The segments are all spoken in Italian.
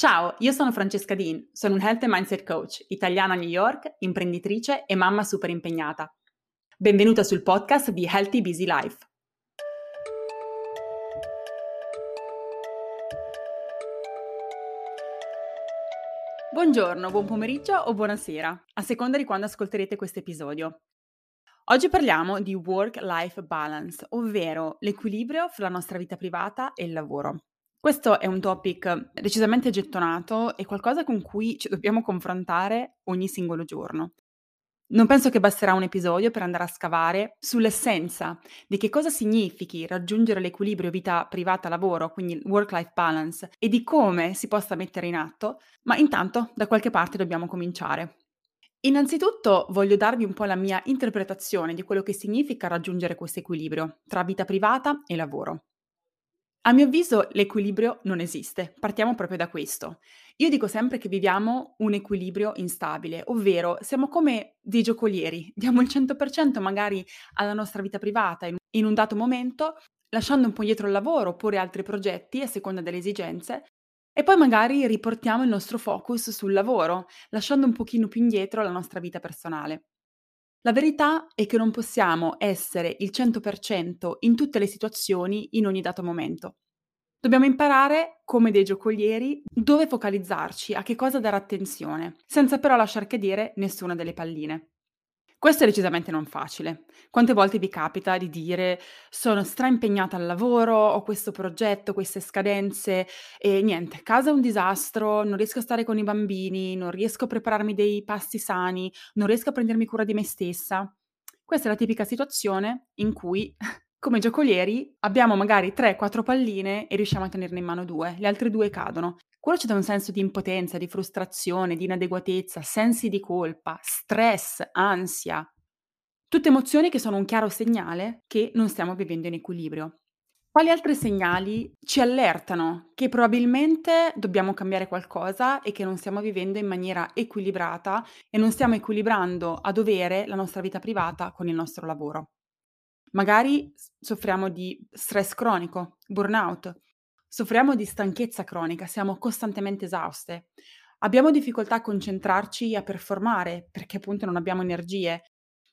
Ciao, io sono Francesca Dean, sono un Health and Mindset Coach, italiana a New York, imprenditrice e mamma super impegnata. Benvenuta sul podcast di Healthy Busy Life. Buongiorno, buon pomeriggio o buonasera, a seconda di quando ascolterete questo episodio. Oggi parliamo di work-life balance, ovvero l'equilibrio fra la nostra vita privata e il lavoro. Questo è un topic decisamente gettonato e qualcosa con cui ci dobbiamo confrontare ogni singolo giorno. Non penso che basterà un episodio per andare a scavare sull'essenza di che cosa significhi raggiungere l'equilibrio vita privata-lavoro, quindi work-life balance, e di come si possa mettere in atto, ma intanto da qualche parte dobbiamo cominciare. Innanzitutto voglio darvi un po' la mia interpretazione di quello che significa raggiungere questo equilibrio tra vita privata e lavoro. A mio avviso l'equilibrio non esiste, partiamo proprio da questo. Io dico sempre che viviamo un equilibrio instabile, ovvero siamo come dei giocolieri, diamo il 100% magari alla nostra vita privata in un dato momento, lasciando un po' dietro il lavoro oppure altri progetti a seconda delle esigenze, e poi magari riportiamo il nostro focus sul lavoro, lasciando un pochino più indietro la nostra vita personale. La verità è che non possiamo essere il 100% in tutte le situazioni in ogni dato momento. Dobbiamo imparare, come dei giocolieri, dove focalizzarci, a che cosa dare attenzione, senza però lasciar cadere nessuna delle palline. Questo è decisamente non facile. Quante volte vi capita di dire sono straimpegnata al lavoro, ho questo progetto, queste scadenze e niente, casa è un disastro, non riesco a stare con i bambini, non riesco a prepararmi dei pasti sani, non riesco a prendermi cura di me stessa. Questa è la tipica situazione in cui come giocolieri abbiamo magari 3-4 palline e riusciamo a tenerne in mano due, le altre due cadono. Quello ci dà un senso di impotenza, di frustrazione, di inadeguatezza, sensi di colpa, stress, ansia. Tutte emozioni che sono un chiaro segnale che non stiamo vivendo in equilibrio. Quali altri segnali ci allertano che probabilmente dobbiamo cambiare qualcosa e che non stiamo vivendo in maniera equilibrata e non stiamo equilibrando a dovere la nostra vita privata con il nostro lavoro? Magari soffriamo di stress cronico, burnout, Soffriamo di stanchezza cronica, siamo costantemente esauste. Abbiamo difficoltà a concentrarci e a performare perché appunto non abbiamo energie.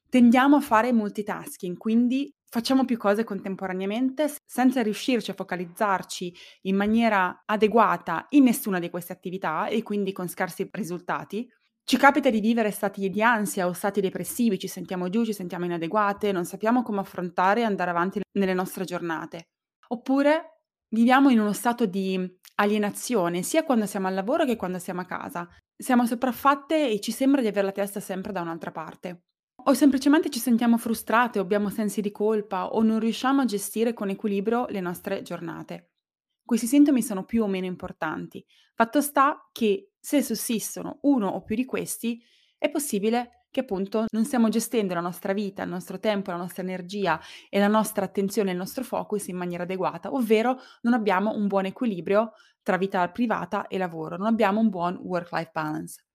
Tendiamo a fare multitasking, quindi facciamo più cose contemporaneamente senza riuscirci a focalizzarci in maniera adeguata in nessuna di queste attività e quindi con scarsi risultati. Ci capita di vivere stati di ansia o stati depressivi, ci sentiamo giù, ci sentiamo inadeguate, non sappiamo come affrontare e andare avanti nelle nostre giornate. Oppure Viviamo in uno stato di alienazione, sia quando siamo al lavoro che quando siamo a casa. Siamo sopraffatte e ci sembra di avere la testa sempre da un'altra parte. O semplicemente ci sentiamo frustrate abbiamo sensi di colpa o non riusciamo a gestire con equilibrio le nostre giornate. Questi sintomi sono più o meno importanti. Fatto sta che se sussistono uno o più di questi, è possibile che appunto non stiamo gestendo la nostra vita, il nostro tempo, la nostra energia e la nostra attenzione, il nostro focus in maniera adeguata, ovvero non abbiamo un buon equilibrio tra vita privata e lavoro, non abbiamo un buon work-life balance.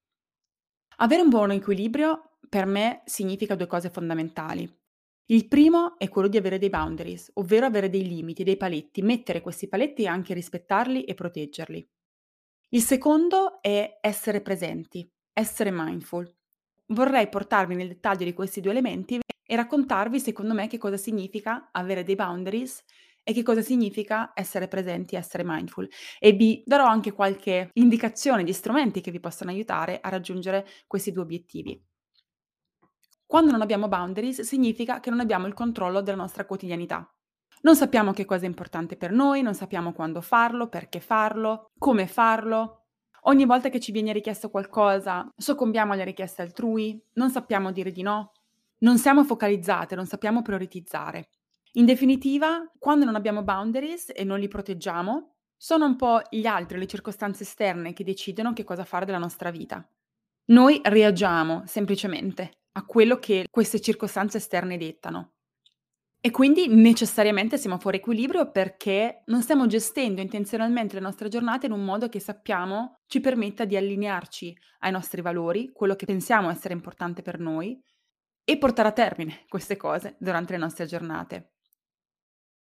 Avere un buon equilibrio per me significa due cose fondamentali. Il primo è quello di avere dei boundaries, ovvero avere dei limiti, dei paletti, mettere questi paletti e anche rispettarli e proteggerli. Il secondo è essere presenti, essere mindful, Vorrei portarvi nel dettaglio di questi due elementi e raccontarvi secondo me che cosa significa avere dei boundaries e che cosa significa essere presenti, essere mindful. E vi darò anche qualche indicazione di strumenti che vi possono aiutare a raggiungere questi due obiettivi. Quando non abbiamo boundaries significa che non abbiamo il controllo della nostra quotidianità. Non sappiamo che cosa è importante per noi, non sappiamo quando farlo, perché farlo, come farlo, Ogni volta che ci viene richiesto qualcosa, soccombiamo alle richieste altrui, non sappiamo dire di no, non siamo focalizzate, non sappiamo prioritizzare. In definitiva, quando non abbiamo boundaries e non li proteggiamo, sono un po' gli altri, le circostanze esterne che decidono che cosa fare della nostra vita. Noi reagiamo semplicemente a quello che queste circostanze esterne dettano. E quindi necessariamente siamo fuori equilibrio perché non stiamo gestendo intenzionalmente le nostre giornate in un modo che sappiamo ci permetta di allinearci ai nostri valori, quello che pensiamo essere importante per noi, e portare a termine queste cose durante le nostre giornate.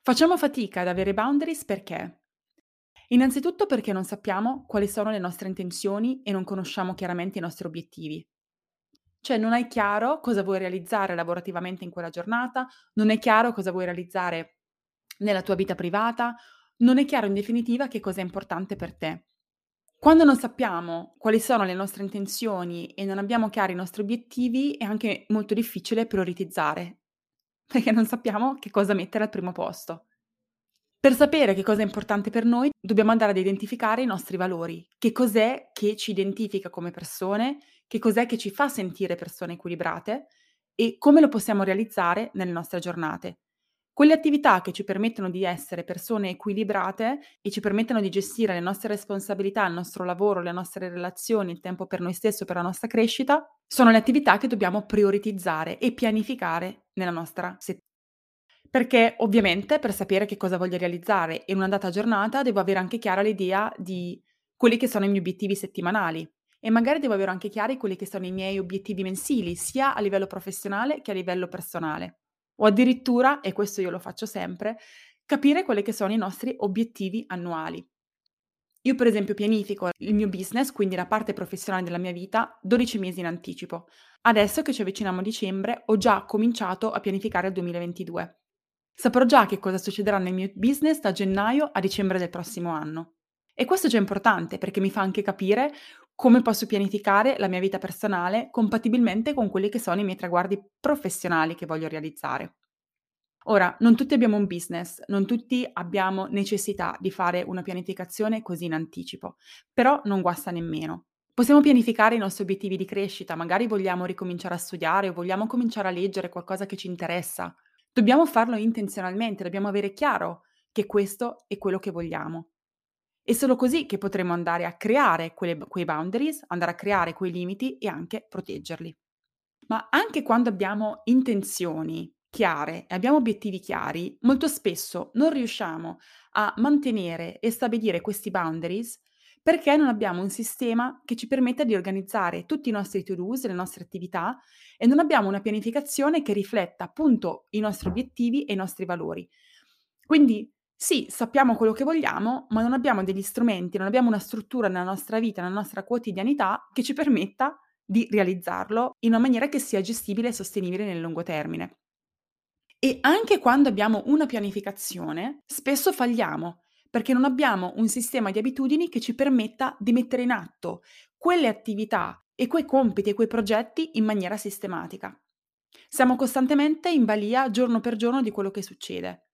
Facciamo fatica ad avere boundaries perché? Innanzitutto perché non sappiamo quali sono le nostre intenzioni e non conosciamo chiaramente i nostri obiettivi. Cioè non hai chiaro cosa vuoi realizzare lavorativamente in quella giornata, non è chiaro cosa vuoi realizzare nella tua vita privata, non è chiaro in definitiva che cosa è importante per te. Quando non sappiamo quali sono le nostre intenzioni e non abbiamo chiari i nostri obiettivi, è anche molto difficile prioritizzare, perché non sappiamo che cosa mettere al primo posto. Per sapere che cosa è importante per noi, dobbiamo andare ad identificare i nostri valori. Che cos'è che ci identifica come persone, che cos'è che ci fa sentire persone equilibrate e come lo possiamo realizzare nelle nostre giornate. Quelle attività che ci permettono di essere persone equilibrate e ci permettono di gestire le nostre responsabilità, il nostro lavoro, le nostre relazioni, il tempo per noi stessi, per la nostra crescita, sono le attività che dobbiamo prioritizzare e pianificare nella nostra settimana. Perché ovviamente per sapere che cosa voglio realizzare in una data giornata devo avere anche chiara l'idea di quelli che sono i miei obiettivi settimanali e magari devo avere anche chiari quelli che sono i miei obiettivi mensili, sia a livello professionale che a livello personale. O addirittura, e questo io lo faccio sempre, capire quelli che sono i nostri obiettivi annuali. Io per esempio pianifico il mio business, quindi la parte professionale della mia vita, 12 mesi in anticipo. Adesso che ci avviciniamo a dicembre ho già cominciato a pianificare il 2022. Saprò già che cosa succederà nel mio business da gennaio a dicembre del prossimo anno. E questo è già importante perché mi fa anche capire come posso pianificare la mia vita personale compatibilmente con quelli che sono i miei traguardi professionali che voglio realizzare. Ora, non tutti abbiamo un business, non tutti abbiamo necessità di fare una pianificazione così in anticipo, però non guasta nemmeno. Possiamo pianificare i nostri obiettivi di crescita, magari vogliamo ricominciare a studiare o vogliamo cominciare a leggere qualcosa che ci interessa, Dobbiamo farlo intenzionalmente, dobbiamo avere chiaro che questo è quello che vogliamo. È solo così che potremo andare a creare quelle, quei boundaries, andare a creare quei limiti e anche proteggerli. Ma anche quando abbiamo intenzioni chiare e abbiamo obiettivi chiari, molto spesso non riusciamo a mantenere e stabilire questi boundaries perché non abbiamo un sistema che ci permetta di organizzare tutti i nostri to-dos, le nostre attività e non abbiamo una pianificazione che rifletta appunto i nostri obiettivi e i nostri valori. Quindi sì, sappiamo quello che vogliamo, ma non abbiamo degli strumenti, non abbiamo una struttura nella nostra vita, nella nostra quotidianità che ci permetta di realizzarlo in una maniera che sia gestibile e sostenibile nel lungo termine. E anche quando abbiamo una pianificazione, spesso falliamo perché non abbiamo un sistema di abitudini che ci permetta di mettere in atto quelle attività e quei compiti e quei progetti in maniera sistematica. Siamo costantemente in balia giorno per giorno di quello che succede.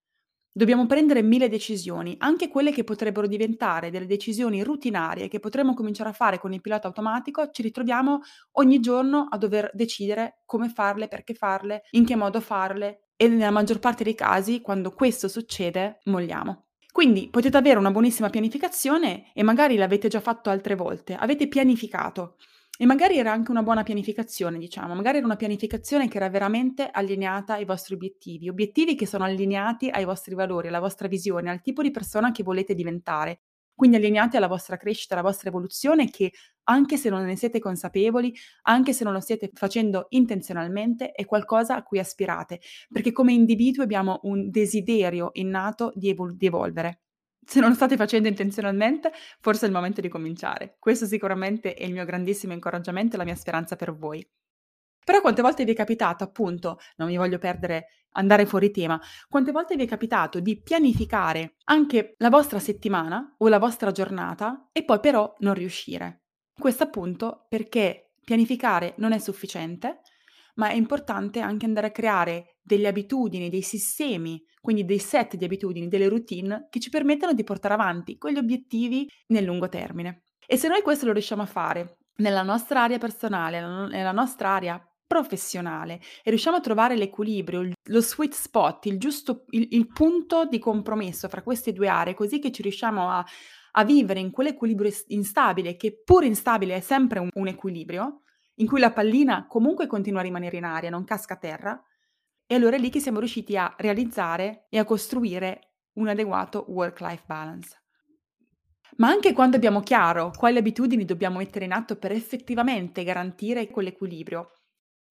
Dobbiamo prendere mille decisioni, anche quelle che potrebbero diventare delle decisioni rutinarie che potremmo cominciare a fare con il pilota automatico, ci ritroviamo ogni giorno a dover decidere come farle, perché farle, in che modo farle e nella maggior parte dei casi, quando questo succede, molliamo. Quindi potete avere una buonissima pianificazione e magari l'avete già fatto altre volte, avete pianificato e magari era anche una buona pianificazione, diciamo, magari era una pianificazione che era veramente allineata ai vostri obiettivi, obiettivi che sono allineati ai vostri valori, alla vostra visione, al tipo di persona che volete diventare quindi allineati alla vostra crescita, alla vostra evoluzione che anche se non ne siete consapevoli, anche se non lo stiate facendo intenzionalmente, è qualcosa a cui aspirate, perché come individui abbiamo un desiderio innato di, evol- di evolvere. Se non lo state facendo intenzionalmente, forse è il momento di cominciare. Questo sicuramente è il mio grandissimo incoraggiamento e la mia speranza per voi. Però quante volte vi è capitato, appunto, non mi voglio perdere, andare fuori tema, quante volte vi è capitato di pianificare anche la vostra settimana o la vostra giornata e poi però non riuscire? Questo appunto perché pianificare non è sufficiente, ma è importante anche andare a creare delle abitudini, dei sistemi, quindi dei set di abitudini, delle routine che ci permettano di portare avanti quegli obiettivi nel lungo termine. E se noi questo lo riusciamo a fare nella nostra area personale, nella nostra area professionale e riusciamo a trovare l'equilibrio, lo sweet spot, il giusto il, il punto di compromesso fra queste due aree, così che ci riusciamo a, a vivere in quell'equilibrio instabile, che pur instabile è sempre un, un equilibrio, in cui la pallina comunque continua a rimanere in aria, non casca a terra, e allora è lì che siamo riusciti a realizzare e a costruire un adeguato work-life balance. Ma anche quando abbiamo chiaro quali abitudini dobbiamo mettere in atto per effettivamente garantire quell'equilibrio,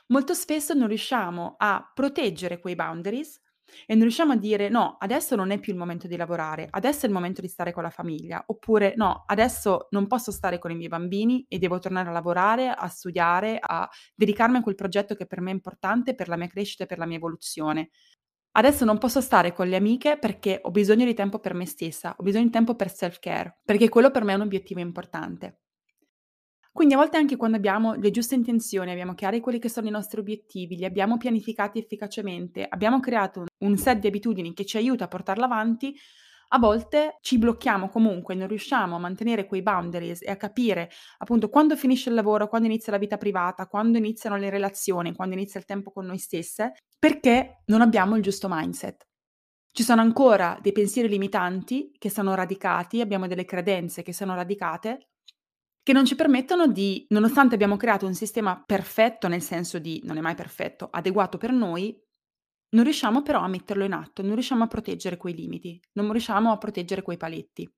molto spesso non riusciamo a proteggere quei boundaries e non riusciamo a dire no, adesso non è più il momento di lavorare, adesso è il momento di stare con la famiglia, oppure no, adesso non posso stare con i miei bambini e devo tornare a lavorare, a studiare, a dedicarmi a quel progetto che per me è importante, per la mia crescita e per la mia evoluzione. Adesso non posso stare con le amiche perché ho bisogno di tempo per me stessa, ho bisogno di tempo per self-care, perché quello per me è un obiettivo importante. Quindi a volte anche quando abbiamo le giuste intenzioni, abbiamo chiari quelli che sono i nostri obiettivi, li abbiamo pianificati efficacemente, abbiamo creato un set di abitudini che ci aiuta a portarla avanti, a volte ci blocchiamo comunque, non riusciamo a mantenere quei boundaries e a capire appunto quando finisce il lavoro, quando inizia la vita privata, quando iniziano le relazioni, quando inizia il tempo con noi stesse, perché non abbiamo il giusto mindset. Ci sono ancora dei pensieri limitanti che sono radicati, abbiamo delle credenze che sono radicate che non ci permettono di, nonostante abbiamo creato un sistema perfetto, nel senso di non è mai perfetto, adeguato per noi, non riusciamo però a metterlo in atto, non riusciamo a proteggere quei limiti, non riusciamo a proteggere quei paletti.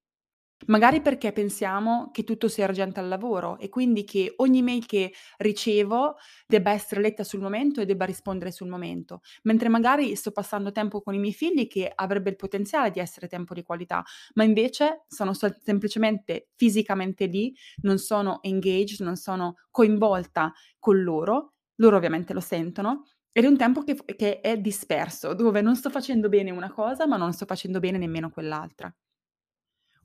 Magari perché pensiamo che tutto sia argento al lavoro e quindi che ogni mail che ricevo debba essere letta sul momento e debba rispondere sul momento, mentre magari sto passando tempo con i miei figli che avrebbe il potenziale di essere tempo di qualità, ma invece sono so- semplicemente fisicamente lì, non sono engaged, non sono coinvolta con loro, loro ovviamente lo sentono. Ed è un tempo che, che è disperso, dove non sto facendo bene una cosa, ma non sto facendo bene nemmeno quell'altra.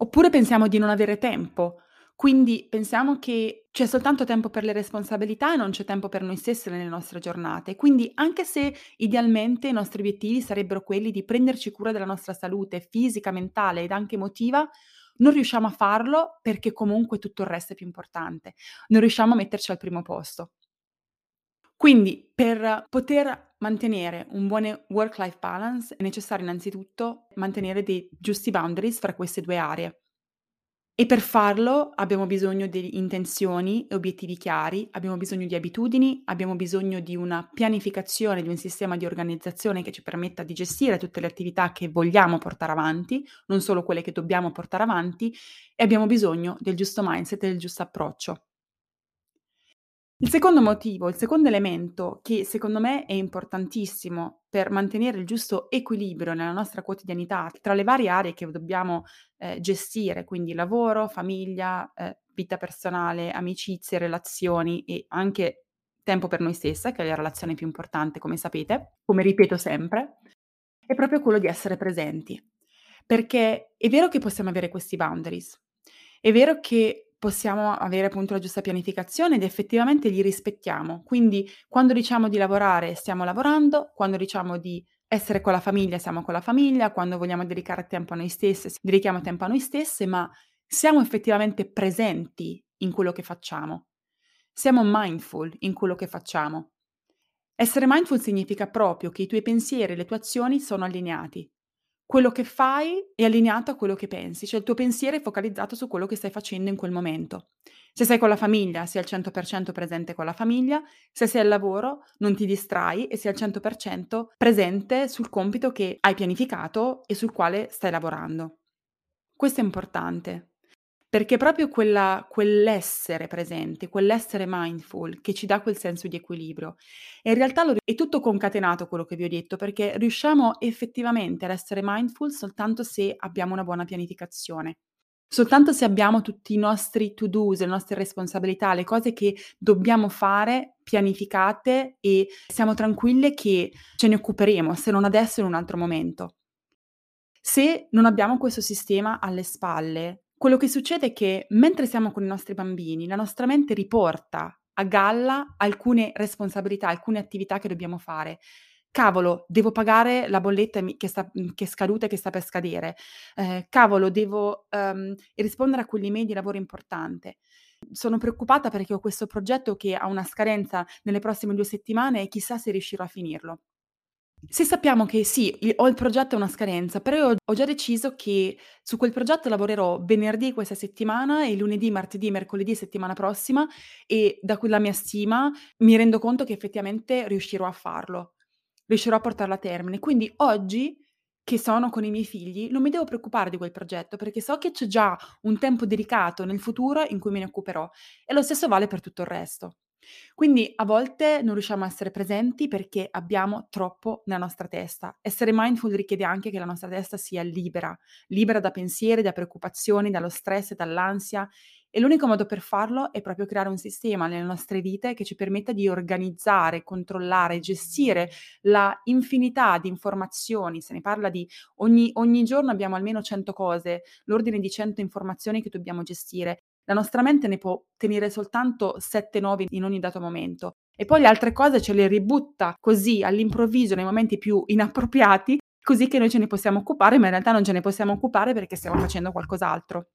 Oppure pensiamo di non avere tempo, quindi pensiamo che c'è soltanto tempo per le responsabilità e non c'è tempo per noi stessi nelle nostre giornate. Quindi anche se idealmente i nostri obiettivi sarebbero quelli di prenderci cura della nostra salute fisica, mentale ed anche emotiva, non riusciamo a farlo perché comunque tutto il resto è più importante. Non riusciamo a metterci al primo posto. Quindi per poter mantenere un buon work-life balance è necessario innanzitutto mantenere dei giusti boundaries fra queste due aree. E per farlo abbiamo bisogno di intenzioni e obiettivi chiari, abbiamo bisogno di abitudini, abbiamo bisogno di una pianificazione, di un sistema di organizzazione che ci permetta di gestire tutte le attività che vogliamo portare avanti, non solo quelle che dobbiamo portare avanti, e abbiamo bisogno del giusto mindset e del giusto approccio. Il secondo motivo, il secondo elemento che secondo me è importantissimo per mantenere il giusto equilibrio nella nostra quotidianità tra le varie aree che dobbiamo eh, gestire, quindi lavoro, famiglia, eh, vita personale, amicizie, relazioni e anche tempo per noi stesse, che è la relazione più importante, come sapete, come ripeto sempre, è proprio quello di essere presenti. Perché è vero che possiamo avere questi boundaries, è vero che possiamo avere appunto la giusta pianificazione ed effettivamente li rispettiamo. Quindi quando diciamo di lavorare stiamo lavorando, quando diciamo di essere con la famiglia siamo con la famiglia, quando vogliamo dedicare tempo a noi stesse dedichiamo tempo a noi stesse, ma siamo effettivamente presenti in quello che facciamo. Siamo mindful in quello che facciamo. Essere mindful significa proprio che i tuoi pensieri e le tue azioni sono allineati quello che fai è allineato a quello che pensi, cioè il tuo pensiero è focalizzato su quello che stai facendo in quel momento. Se sei con la famiglia, sei al 100% presente con la famiglia, se sei al lavoro, non ti distrai e sei al 100% presente sul compito che hai pianificato e sul quale stai lavorando. Questo è importante, perché proprio quella, quell'essere presente, quell'essere mindful che ci dà quel senso di equilibrio. E in realtà è tutto concatenato quello che vi ho detto, perché riusciamo effettivamente ad essere mindful soltanto se abbiamo una buona pianificazione. Soltanto se abbiamo tutti i nostri to-do, le nostre responsabilità, le cose che dobbiamo fare pianificate e siamo tranquille che ce ne occuperemo, se non adesso in un altro momento. Se non abbiamo questo sistema alle spalle, quello che succede è che mentre siamo con i nostri bambini, la nostra mente riporta a galla alcune responsabilità, alcune attività che dobbiamo fare. Cavolo, devo pagare la bolletta che, sta, che è scaduta e che sta per scadere. Eh, cavolo, devo um, rispondere a quell'email di lavoro importante. Sono preoccupata perché ho questo progetto che ha una scadenza nelle prossime due settimane e chissà se riuscirò a finirlo. Se sappiamo che sì, ho il progetto a una scadenza, però io ho già deciso che su quel progetto lavorerò venerdì questa settimana e lunedì, martedì, mercoledì settimana prossima e da quella mia stima mi rendo conto che effettivamente riuscirò a farlo, riuscirò a portarlo a termine. Quindi oggi che sono con i miei figli non mi devo preoccupare di quel progetto perché so che c'è già un tempo dedicato nel futuro in cui me ne occuperò e lo stesso vale per tutto il resto. Quindi a volte non riusciamo a essere presenti perché abbiamo troppo nella nostra testa. Essere mindful richiede anche che la nostra testa sia libera, libera da pensieri, da preoccupazioni, dallo stress, dall'ansia e l'unico modo per farlo è proprio creare un sistema nelle nostre vite che ci permetta di organizzare, controllare, gestire la infinità di informazioni. Se ne parla di ogni, ogni giorno abbiamo almeno 100 cose, l'ordine di 100 informazioni che dobbiamo gestire. La nostra mente ne può tenere soltanto 7-9 in ogni dato momento e poi le altre cose ce le ributta così all'improvviso nei momenti più inappropriati, così che noi ce ne possiamo occupare, ma in realtà non ce ne possiamo occupare perché stiamo facendo qualcos'altro.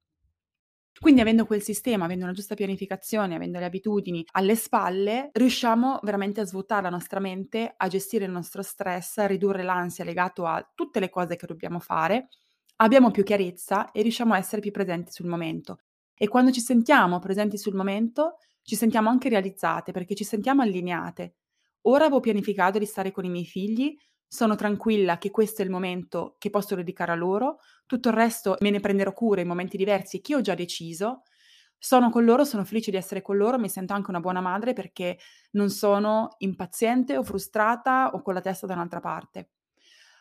Quindi avendo quel sistema, avendo una giusta pianificazione, avendo le abitudini alle spalle, riusciamo veramente a svuotare la nostra mente, a gestire il nostro stress, a ridurre l'ansia legato a tutte le cose che dobbiamo fare, abbiamo più chiarezza e riusciamo a essere più presenti sul momento. E quando ci sentiamo presenti sul momento, ci sentiamo anche realizzate perché ci sentiamo allineate. Ora avevo pianificato di stare con i miei figli, sono tranquilla che questo è il momento che posso dedicare a loro, tutto il resto me ne prenderò cura in momenti diversi che ho già deciso. Sono con loro, sono felice di essere con loro, mi sento anche una buona madre perché non sono impaziente o frustrata o con la testa da un'altra parte.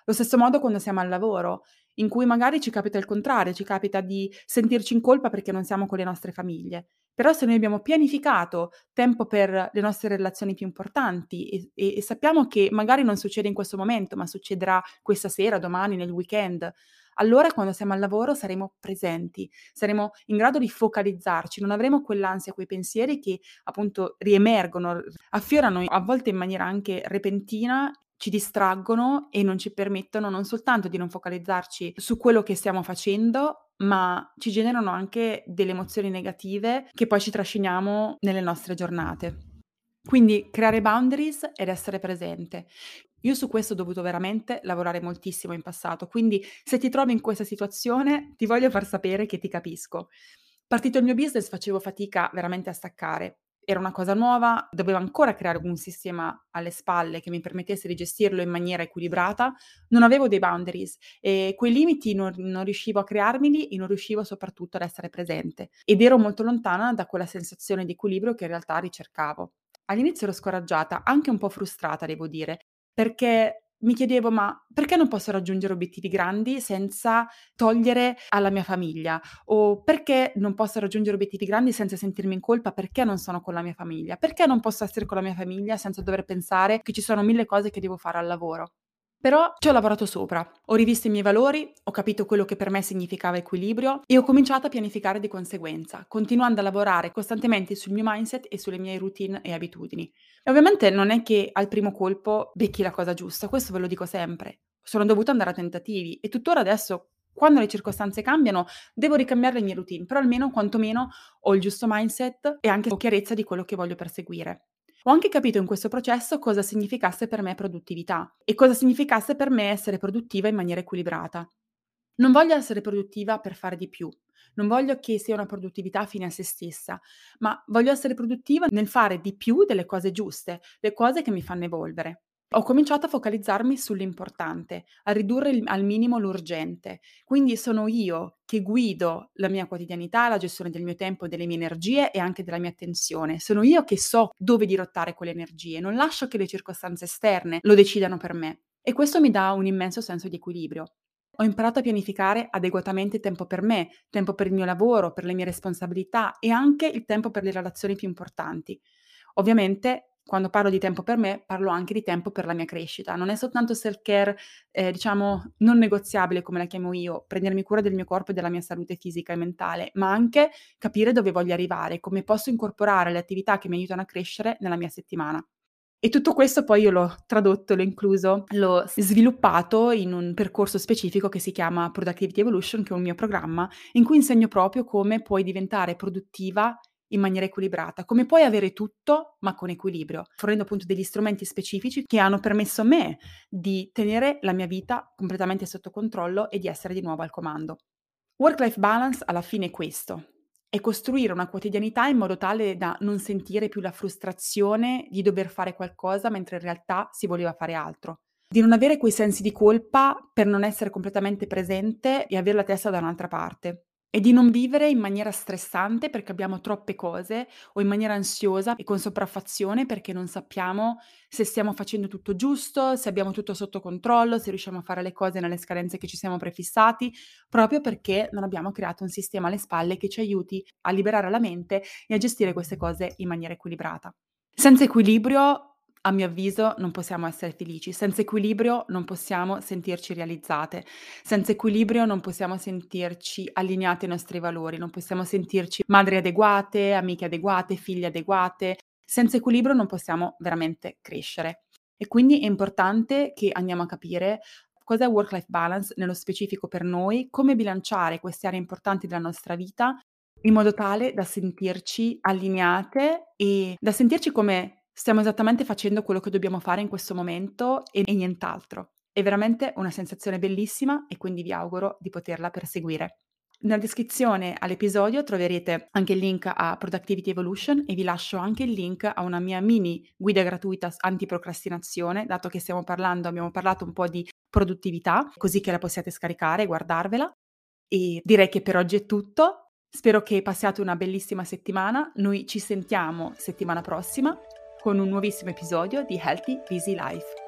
Lo stesso modo quando siamo al lavoro, in cui magari ci capita il contrario, ci capita di sentirci in colpa perché non siamo con le nostre famiglie. Però se noi abbiamo pianificato tempo per le nostre relazioni più importanti e, e, e sappiamo che magari non succede in questo momento, ma succederà questa sera, domani, nel weekend, allora quando siamo al lavoro saremo presenti, saremo in grado di focalizzarci, non avremo quell'ansia, quei pensieri che appunto riemergono, affiorano a volte in maniera anche repentina ci distraggono e non ci permettono non soltanto di non focalizzarci su quello che stiamo facendo, ma ci generano anche delle emozioni negative che poi ci trasciniamo nelle nostre giornate. Quindi creare boundaries ed essere presente. Io su questo ho dovuto veramente lavorare moltissimo in passato, quindi se ti trovi in questa situazione ti voglio far sapere che ti capisco. Partito il mio business facevo fatica veramente a staccare era una cosa nuova, dovevo ancora creare un sistema alle spalle che mi permettesse di gestirlo in maniera equilibrata, non avevo dei boundaries e quei limiti non, non riuscivo a crearmeli e non riuscivo soprattutto ad essere presente ed ero molto lontana da quella sensazione di equilibrio che in realtà ricercavo. All'inizio ero scoraggiata, anche un po' frustrata, devo dire, perché mi chiedevo: "Ma perché non posso raggiungere obiettivi grandi senza togliere alla mia famiglia? O perché non posso raggiungere obiettivi grandi senza sentirmi in colpa perché non sono con la mia famiglia? Perché non posso essere con la mia famiglia senza dover pensare che ci sono mille cose che devo fare al lavoro?" Però ci ho lavorato sopra, ho rivisto i miei valori, ho capito quello che per me significava equilibrio e ho cominciato a pianificare di conseguenza, continuando a lavorare costantemente sul mio mindset e sulle mie routine e abitudini. E ovviamente non è che al primo colpo becchi la cosa giusta, questo ve lo dico sempre. Sono dovuta andare a tentativi e tuttora adesso quando le circostanze cambiano, devo ricambiare le mie routine, però almeno quantomeno ho il giusto mindset e anche ho chiarezza di quello che voglio perseguire. Ho anche capito in questo processo cosa significasse per me produttività e cosa significasse per me essere produttiva in maniera equilibrata. Non voglio essere produttiva per fare di più, non voglio che sia una produttività fine a se stessa, ma voglio essere produttiva nel fare di più delle cose giuste, le cose che mi fanno evolvere. Ho cominciato a focalizzarmi sull'importante, a ridurre il, al minimo l'urgente. Quindi sono io che guido la mia quotidianità, la gestione del mio tempo, delle mie energie e anche della mia attenzione. Sono io che so dove dirottare quelle energie, non lascio che le circostanze esterne lo decidano per me. E questo mi dà un immenso senso di equilibrio. Ho imparato a pianificare adeguatamente tempo per me, tempo per il mio lavoro, per le mie responsabilità e anche il tempo per le relazioni più importanti. Ovviamente quando parlo di tempo per me, parlo anche di tempo per la mia crescita. Non è soltanto self-care, eh, diciamo, non negoziabile come la chiamo io, prendermi cura del mio corpo e della mia salute fisica e mentale, ma anche capire dove voglio arrivare, come posso incorporare le attività che mi aiutano a crescere nella mia settimana. E tutto questo poi io l'ho tradotto, l'ho incluso, l'ho sviluppato in un percorso specifico che si chiama Productivity Evolution, che è un mio programma, in cui insegno proprio come puoi diventare produttiva in maniera equilibrata, come puoi avere tutto ma con equilibrio, fornendo appunto degli strumenti specifici che hanno permesso a me di tenere la mia vita completamente sotto controllo e di essere di nuovo al comando. Work-life balance alla fine è questo, è costruire una quotidianità in modo tale da non sentire più la frustrazione di dover fare qualcosa mentre in realtà si voleva fare altro, di non avere quei sensi di colpa per non essere completamente presente e avere la testa da un'altra parte e di non vivere in maniera stressante perché abbiamo troppe cose o in maniera ansiosa e con sopraffazione perché non sappiamo se stiamo facendo tutto giusto, se abbiamo tutto sotto controllo, se riusciamo a fare le cose nelle scadenze che ci siamo prefissati, proprio perché non abbiamo creato un sistema alle spalle che ci aiuti a liberare la mente e a gestire queste cose in maniera equilibrata. Senza equilibrio a mio avviso non possiamo essere felici. Senza equilibrio non possiamo sentirci realizzate. Senza equilibrio non possiamo sentirci allineati ai nostri valori, non possiamo sentirci madri adeguate, amiche adeguate, figlie adeguate. Senza equilibrio non possiamo veramente crescere. E quindi è importante che andiamo a capire cos'è work-life balance nello specifico per noi, come bilanciare queste aree importanti della nostra vita in modo tale da sentirci allineate e da sentirci come Stiamo esattamente facendo quello che dobbiamo fare in questo momento e e nient'altro. È veramente una sensazione bellissima e quindi vi auguro di poterla perseguire. Nella descrizione all'episodio troverete anche il link a Productivity Evolution e vi lascio anche il link a una mia mini guida gratuita anti-procrastinazione, dato che stiamo parlando, abbiamo parlato un po' di produttività, così che la possiate scaricare e guardarvela. E direi che per oggi è tutto. Spero che passiate una bellissima settimana. Noi ci sentiamo settimana prossima con un nuovissimo episodio di Healthy Busy Life.